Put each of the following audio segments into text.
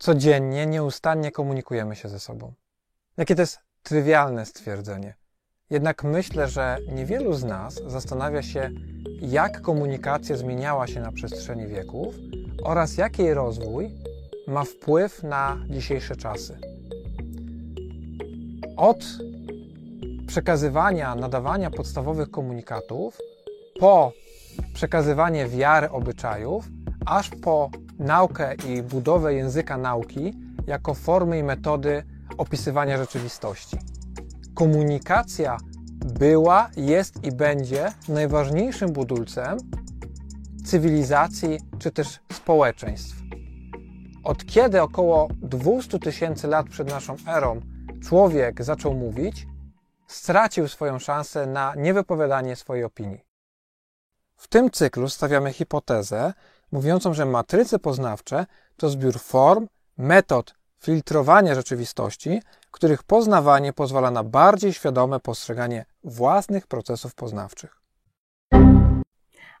codziennie, nieustannie komunikujemy się ze sobą. Jakie to jest trywialne stwierdzenie. Jednak myślę, że niewielu z nas zastanawia się, jak komunikacja zmieniała się na przestrzeni wieków oraz jaki jej rozwój ma wpływ na dzisiejsze czasy. Od przekazywania, nadawania podstawowych komunikatów po przekazywanie wiary obyczajów, aż po naukę i budowę języka nauki jako formy i metody opisywania rzeczywistości. Komunikacja była, jest i będzie najważniejszym budulcem cywilizacji czy też społeczeństw. Od kiedy około 200 tysięcy lat przed naszą erą człowiek zaczął mówić, stracił swoją szansę na niewypowiadanie swojej opinii. W tym cyklu stawiamy hipotezę mówiącą, że matryce poznawcze to zbiór form, metod filtrowania rzeczywistości, których poznawanie pozwala na bardziej świadome postrzeganie własnych procesów poznawczych.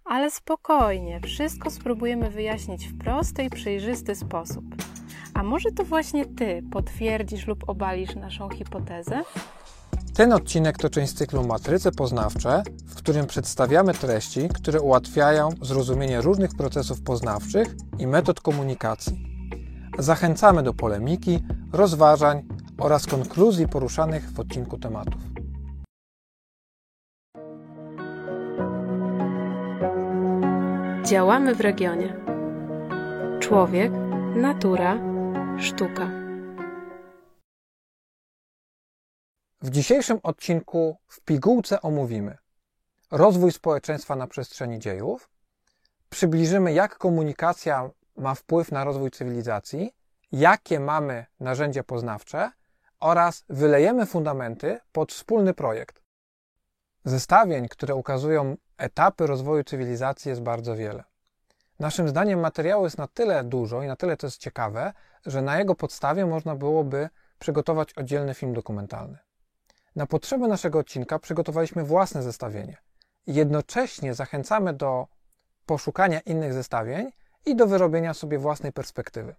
Ale spokojnie, wszystko spróbujemy wyjaśnić w prosty i przejrzysty sposób. A może to właśnie Ty potwierdzisz lub obalisz naszą hipotezę? Ten odcinek to część cyklu Matryce Poznawcze, w którym przedstawiamy treści, które ułatwiają zrozumienie różnych procesów poznawczych i metod komunikacji. Zachęcamy do polemiki, rozważań oraz konkluzji poruszanych w odcinku tematów. Działamy w regionie. Człowiek, natura, sztuka. W dzisiejszym odcinku w pigułce omówimy rozwój społeczeństwa na przestrzeni dziejów, przybliżymy jak komunikacja ma wpływ na rozwój cywilizacji, jakie mamy narzędzia poznawcze oraz wylejemy fundamenty pod wspólny projekt. Zestawień, które ukazują etapy rozwoju cywilizacji jest bardzo wiele. Naszym zdaniem materiału jest na tyle dużo i na tyle to jest ciekawe, że na jego podstawie można byłoby przygotować oddzielny film dokumentalny. Na potrzeby naszego odcinka przygotowaliśmy własne zestawienie. Jednocześnie zachęcamy do poszukania innych zestawień i do wyrobienia sobie własnej perspektywy.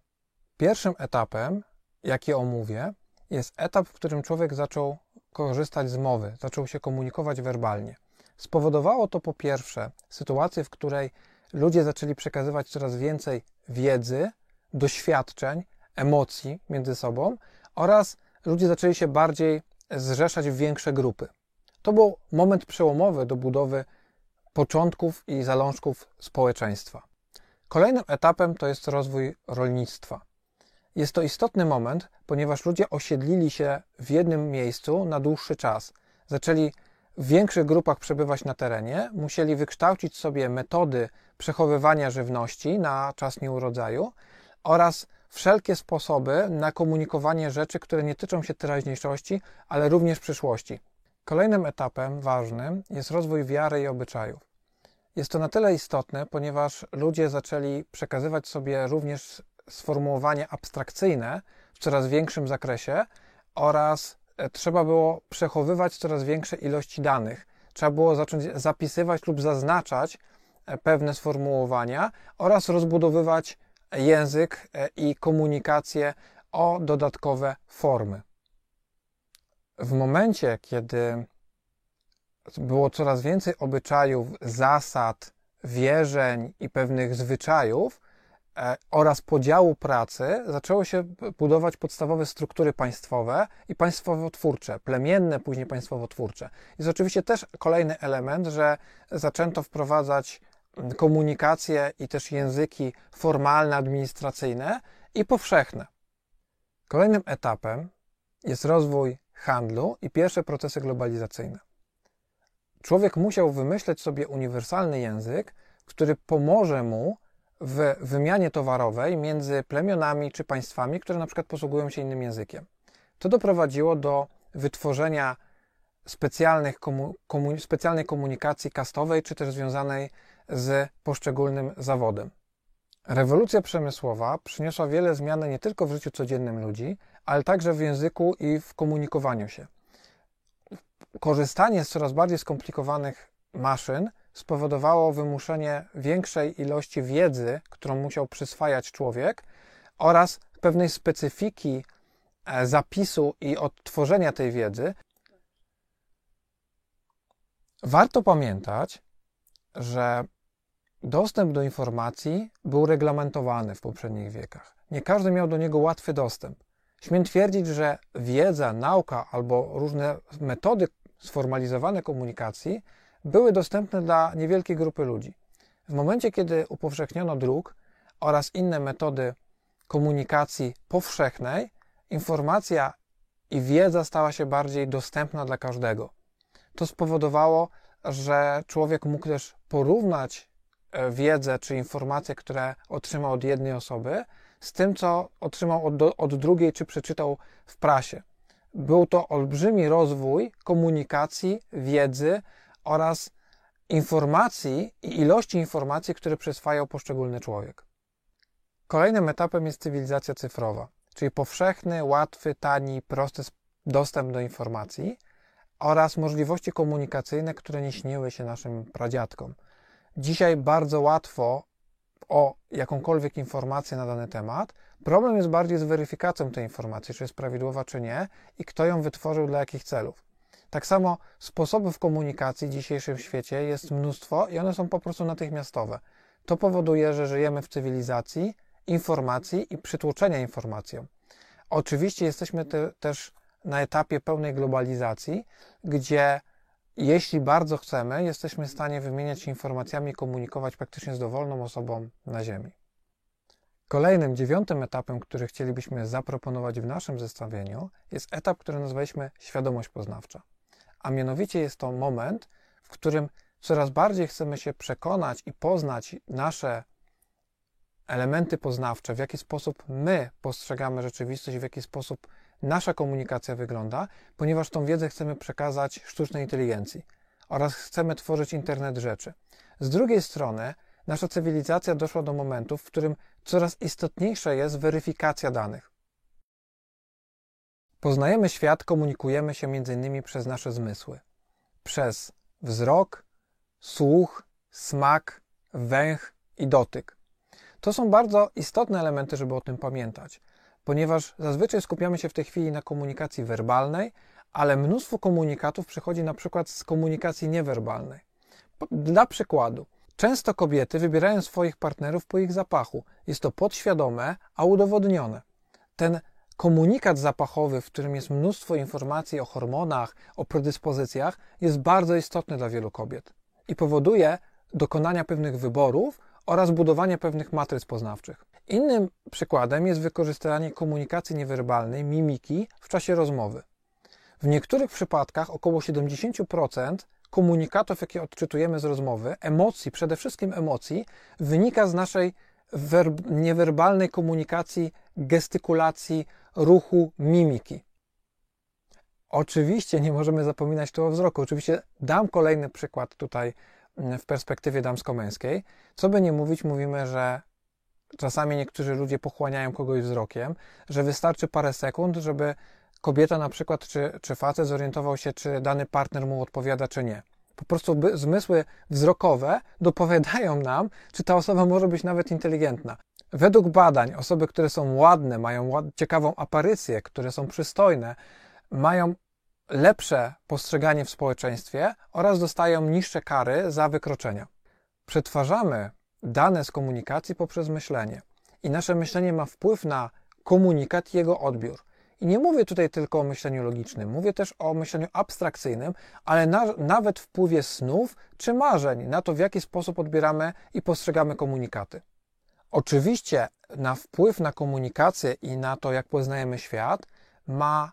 Pierwszym etapem, jaki omówię, jest etap, w którym człowiek zaczął korzystać z mowy, zaczął się komunikować werbalnie. Spowodowało to po pierwsze sytuację, w której ludzie zaczęli przekazywać coraz więcej wiedzy, doświadczeń, emocji między sobą oraz ludzie zaczęli się bardziej zrzeszać w większe grupy. To był moment przełomowy do budowy początków i zalążków społeczeństwa. Kolejnym etapem to jest rozwój rolnictwa. Jest to istotny moment, ponieważ ludzie osiedlili się w jednym miejscu na dłuższy czas. Zaczęli w większych grupach przebywać na terenie, musieli wykształcić sobie metody przechowywania żywności na czas nieurodzaju oraz wszelkie sposoby na komunikowanie rzeczy, które nie tyczą się teraźniejszości, ale również przyszłości. Kolejnym etapem ważnym jest rozwój wiary i obyczajów. Jest to na tyle istotne, ponieważ ludzie zaczęli przekazywać sobie również sformułowanie abstrakcyjne w coraz większym zakresie oraz e, trzeba było przechowywać coraz większe ilości danych. Trzeba było zacząć zapisywać lub zaznaczać e, pewne sformułowania oraz rozbudowywać język e, i komunikację o dodatkowe formy. W momencie, kiedy było coraz więcej obyczajów, zasad, wierzeń i pewnych zwyczajów e, oraz podziału pracy, zaczęło się budować podstawowe struktury państwowe i państwowotwórcze, plemienne, później państwowotwórcze. Jest oczywiście też kolejny element, że zaczęto wprowadzać komunikację i też języki formalne, administracyjne i powszechne. Kolejnym etapem jest rozwój handlu i pierwsze procesy globalizacyjne. Człowiek musiał wymyśleć sobie uniwersalny język, który pomoże mu w wymianie towarowej między plemionami czy państwami, które na przykład posługują się innym językiem. To doprowadziło do wytworzenia specjalnych komu, komu, specjalnej komunikacji kastowej, czy też związanej z poszczególnym zawodem. Rewolucja przemysłowa przyniosła wiele zmian nie tylko w życiu codziennym ludzi, ale także w języku i w komunikowaniu się. Korzystanie z coraz bardziej skomplikowanych maszyn spowodowało wymuszenie większej ilości wiedzy, którą musiał przyswajać człowiek, oraz pewnej specyfiki e, zapisu i odtworzenia tej wiedzy, warto pamiętać, że dostęp do informacji był reglamentowany w poprzednich wiekach. Nie każdy miał do niego łatwy dostęp. Śmiem twierdzić, że wiedza, nauka albo różne metody sformalizowane komunikacji były dostępne dla niewielkiej grupy ludzi. W momencie, kiedy upowszechniono druk oraz inne metody komunikacji powszechnej, informacja i wiedza stała się bardziej dostępna dla każdego. To spowodowało, że człowiek mógł też porównać wiedzę czy informacje, które otrzymał od jednej osoby, z tym, co otrzymał od, od drugiej czy przeczytał w prasie. Był to olbrzymi rozwój komunikacji, wiedzy oraz informacji i ilości informacji, które przyswajał poszczególny człowiek. Kolejnym etapem jest cywilizacja cyfrowa, czyli powszechny, łatwy, tani, prosty dostęp do informacji oraz możliwości komunikacyjne, które nie śniły się naszym pradziadkom. Dzisiaj bardzo łatwo o jakąkolwiek informację na dany temat. Problem jest bardziej z weryfikacją tej informacji, czy jest prawidłowa, czy nie, i kto ją wytworzył, dla jakich celów. Tak samo sposobów komunikacji w dzisiejszym świecie jest mnóstwo i one są po prostu natychmiastowe. To powoduje, że żyjemy w cywilizacji informacji i przytłoczenia informacją. Oczywiście jesteśmy te, też na etapie pełnej globalizacji, gdzie jeśli bardzo chcemy, jesteśmy w stanie wymieniać się informacjami i komunikować praktycznie z dowolną osobą na Ziemi. Kolejnym, dziewiątym etapem, który chcielibyśmy zaproponować w naszym zestawieniu, jest etap, który nazwaliśmy świadomość poznawcza. A mianowicie jest to moment, w którym coraz bardziej chcemy się przekonać i poznać nasze elementy poznawcze, w jaki sposób my postrzegamy rzeczywistość, w jaki sposób nasza komunikacja wygląda, ponieważ tą wiedzę chcemy przekazać sztucznej inteligencji oraz chcemy tworzyć internet rzeczy. Z drugiej strony, nasza cywilizacja doszła do momentu, w którym coraz istotniejsza jest weryfikacja danych. Poznajemy świat, komunikujemy się m.in. przez nasze zmysły. Przez wzrok, słuch, smak, węch i dotyk. To są bardzo istotne elementy, żeby o tym pamiętać ponieważ zazwyczaj skupiamy się w tej chwili na komunikacji werbalnej, ale mnóstwo komunikatów przychodzi na przykład z komunikacji niewerbalnej. Dla przykładu, często kobiety wybierają swoich partnerów po ich zapachu. Jest to podświadome, a udowodnione. Ten komunikat zapachowy, w którym jest mnóstwo informacji o hormonach, o predyspozycjach, jest bardzo istotny dla wielu kobiet i powoduje dokonania pewnych wyborów oraz budowanie pewnych matryc poznawczych. Innym przykładem jest wykorzystanie komunikacji niewerbalnej, mimiki w czasie rozmowy. W niektórych przypadkach około 70% komunikatów, jakie odczytujemy z rozmowy, emocji, przede wszystkim emocji, wynika z naszej niewerbalnej komunikacji, gestykulacji, ruchu, mimiki. Oczywiście nie możemy zapominać tu o wzroku. Oczywiście dam kolejny przykład tutaj mm, w perspektywie damsko-męskiej. Co by nie mówić, mówimy, że czasami niektórzy ludzie pochłaniają kogoś wzrokiem, że wystarczy parę sekund, żeby kobieta na przykład, czy, czy facet zorientował się, czy dany partner mu odpowiada, czy nie. Po prostu by, zmysły wzrokowe dopowiadają nam, czy ta osoba może być nawet inteligentna. Według badań osoby, które są ładne, mają ciekawą aparycję, które są przystojne, mają lepsze postrzeganie w społeczeństwie oraz dostają niższe kary za wykroczenia. Przetwarzamy dane z komunikacji poprzez myślenie. I nasze myślenie ma wpływ na komunikat i jego odbiór. I nie mówię tutaj tylko o myśleniu logicznym, mówię też o myśleniu abstrakcyjnym, ale na, nawet wpływie snów czy marzeń na to, w jaki sposób odbieramy i postrzegamy komunikaty. Oczywiście na wpływ na komunikację i na to, jak poznajemy świat, ma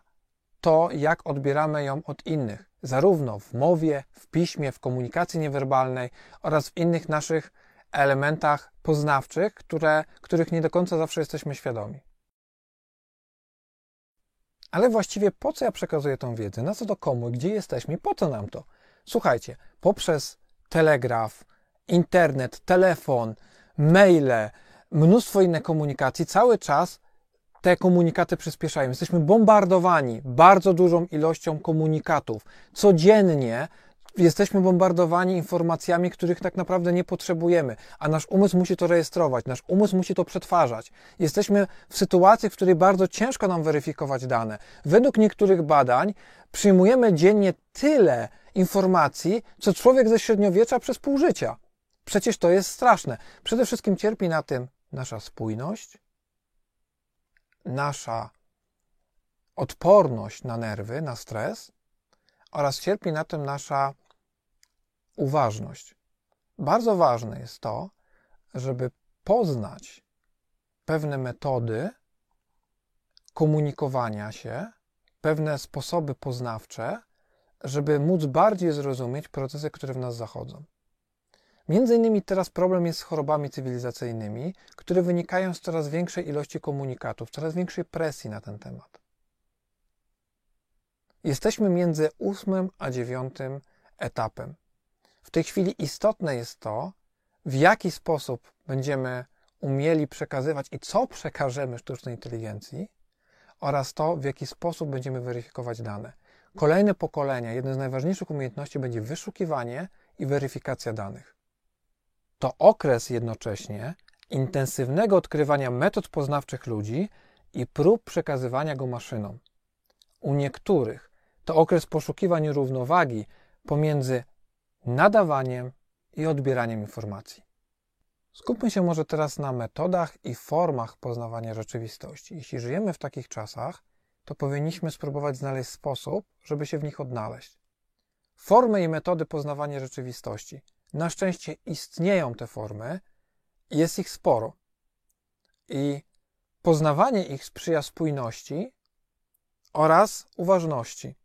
to, jak odbieramy ją od innych, zarówno w mowie, w piśmie, w komunikacji niewerbalnej oraz w innych naszych elementach poznawczych, które, których nie do końca zawsze jesteśmy świadomi. Ale właściwie po co ja przekazuję tą wiedzę? Na co to komu? Gdzie jesteśmy? Po co nam to? Słuchajcie, poprzez telegraf, internet, telefon, maile, mnóstwo innych komunikacji, cały czas te komunikaty przyspieszają. Jesteśmy bombardowani bardzo dużą ilością komunikatów. Codziennie jesteśmy bombardowani informacjami, których tak naprawdę nie potrzebujemy, a nasz umysł musi to rejestrować, nasz umysł musi to przetwarzać. Jesteśmy w sytuacji, w której bardzo ciężko nam weryfikować dane. Według niektórych badań przyjmujemy dziennie tyle informacji, co człowiek ze średniowiecza przez pół życia. Przecież to jest straszne. Przede wszystkim cierpi na tym nasza spójność, nasza odporność na nerwy, na stres oraz cierpi na tym nasza uważność. Bardzo ważne jest to, żeby poznać pewne metody komunikowania się, pewne sposoby poznawcze, żeby móc bardziej zrozumieć procesy, które w nas zachodzą. Między innymi teraz problem jest z chorobami cywilizacyjnymi, które wynikają z coraz większej ilości komunikatów, coraz większej presji na ten temat. Jesteśmy między ósmym a dziewiątym etapem. W tej chwili istotne jest to, w jaki sposób będziemy umieli przekazywać i co przekażemy sztucznej inteligencji, oraz to, w jaki sposób będziemy weryfikować dane. Kolejne pokolenia, jedna z najważniejszych umiejętności będzie wyszukiwanie i weryfikacja danych. To okres jednocześnie intensywnego odkrywania metod poznawczych ludzi i prób przekazywania go maszynom. U niektórych to okres poszukiwań równowagi pomiędzy nadawaniem i odbieraniem informacji. Skupmy się może teraz na metodach i formach poznawania rzeczywistości. Jeśli żyjemy w takich czasach, to powinniśmy spróbować znaleźć sposób, żeby się w nich odnaleźć. Formy i metody poznawania rzeczywistości. Na szczęście istnieją te formy, jest ich sporo. I poznawanie ich sprzyja spójności oraz uważności.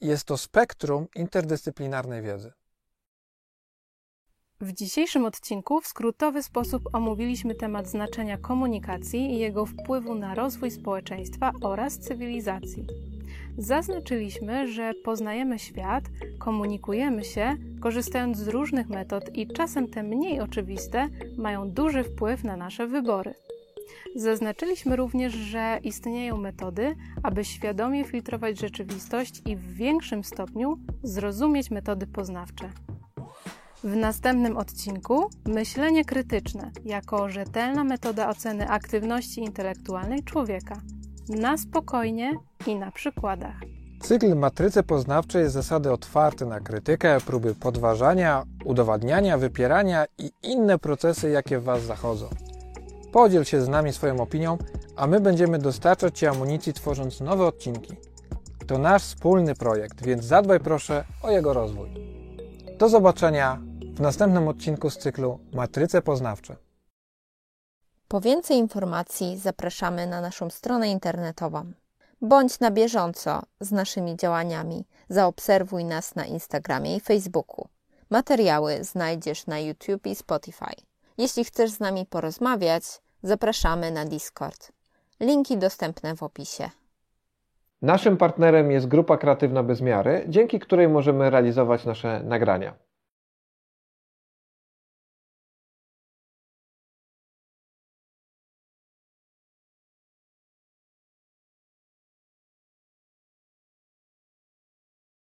Jest to spektrum interdyscyplinarnej wiedzy. W dzisiejszym odcinku w skrótowy sposób omówiliśmy temat znaczenia komunikacji i jego wpływu na rozwój społeczeństwa oraz cywilizacji. Zaznaczyliśmy, że poznajemy świat, komunikujemy się, korzystając z różnych metod i czasem te mniej oczywiste mają duży wpływ na nasze wybory. Zaznaczyliśmy również, że istnieją metody, aby świadomie filtrować rzeczywistość i w większym stopniu zrozumieć metody poznawcze. W następnym odcinku myślenie krytyczne jako rzetelna metoda oceny aktywności intelektualnej człowieka. Na spokojnie i na przykładach. Cykl matrycy poznawczej jest zasady otwarte na krytykę, próby podważania, udowadniania, wypierania i inne procesy, jakie w Was zachodzą. Podziel się z nami swoją opinią, a my będziemy dostarczać Ci amunicji tworząc nowe odcinki. To nasz wspólny projekt, więc zadbaj proszę o jego rozwój. Do zobaczenia w następnym odcinku z cyklu Matryce Poznawcze. Po więcej informacji zapraszamy na naszą stronę internetową. Bądź na bieżąco z naszymi działaniami. Zaobserwuj nas na Instagramie i Facebooku. Materiały znajdziesz na YouTube i Spotify. Jeśli chcesz z nami porozmawiać, zapraszamy na Discord. Linki dostępne w opisie. Naszym partnerem jest Grupa Kreatywna Bez Miary, dzięki której możemy realizować nasze nagrania.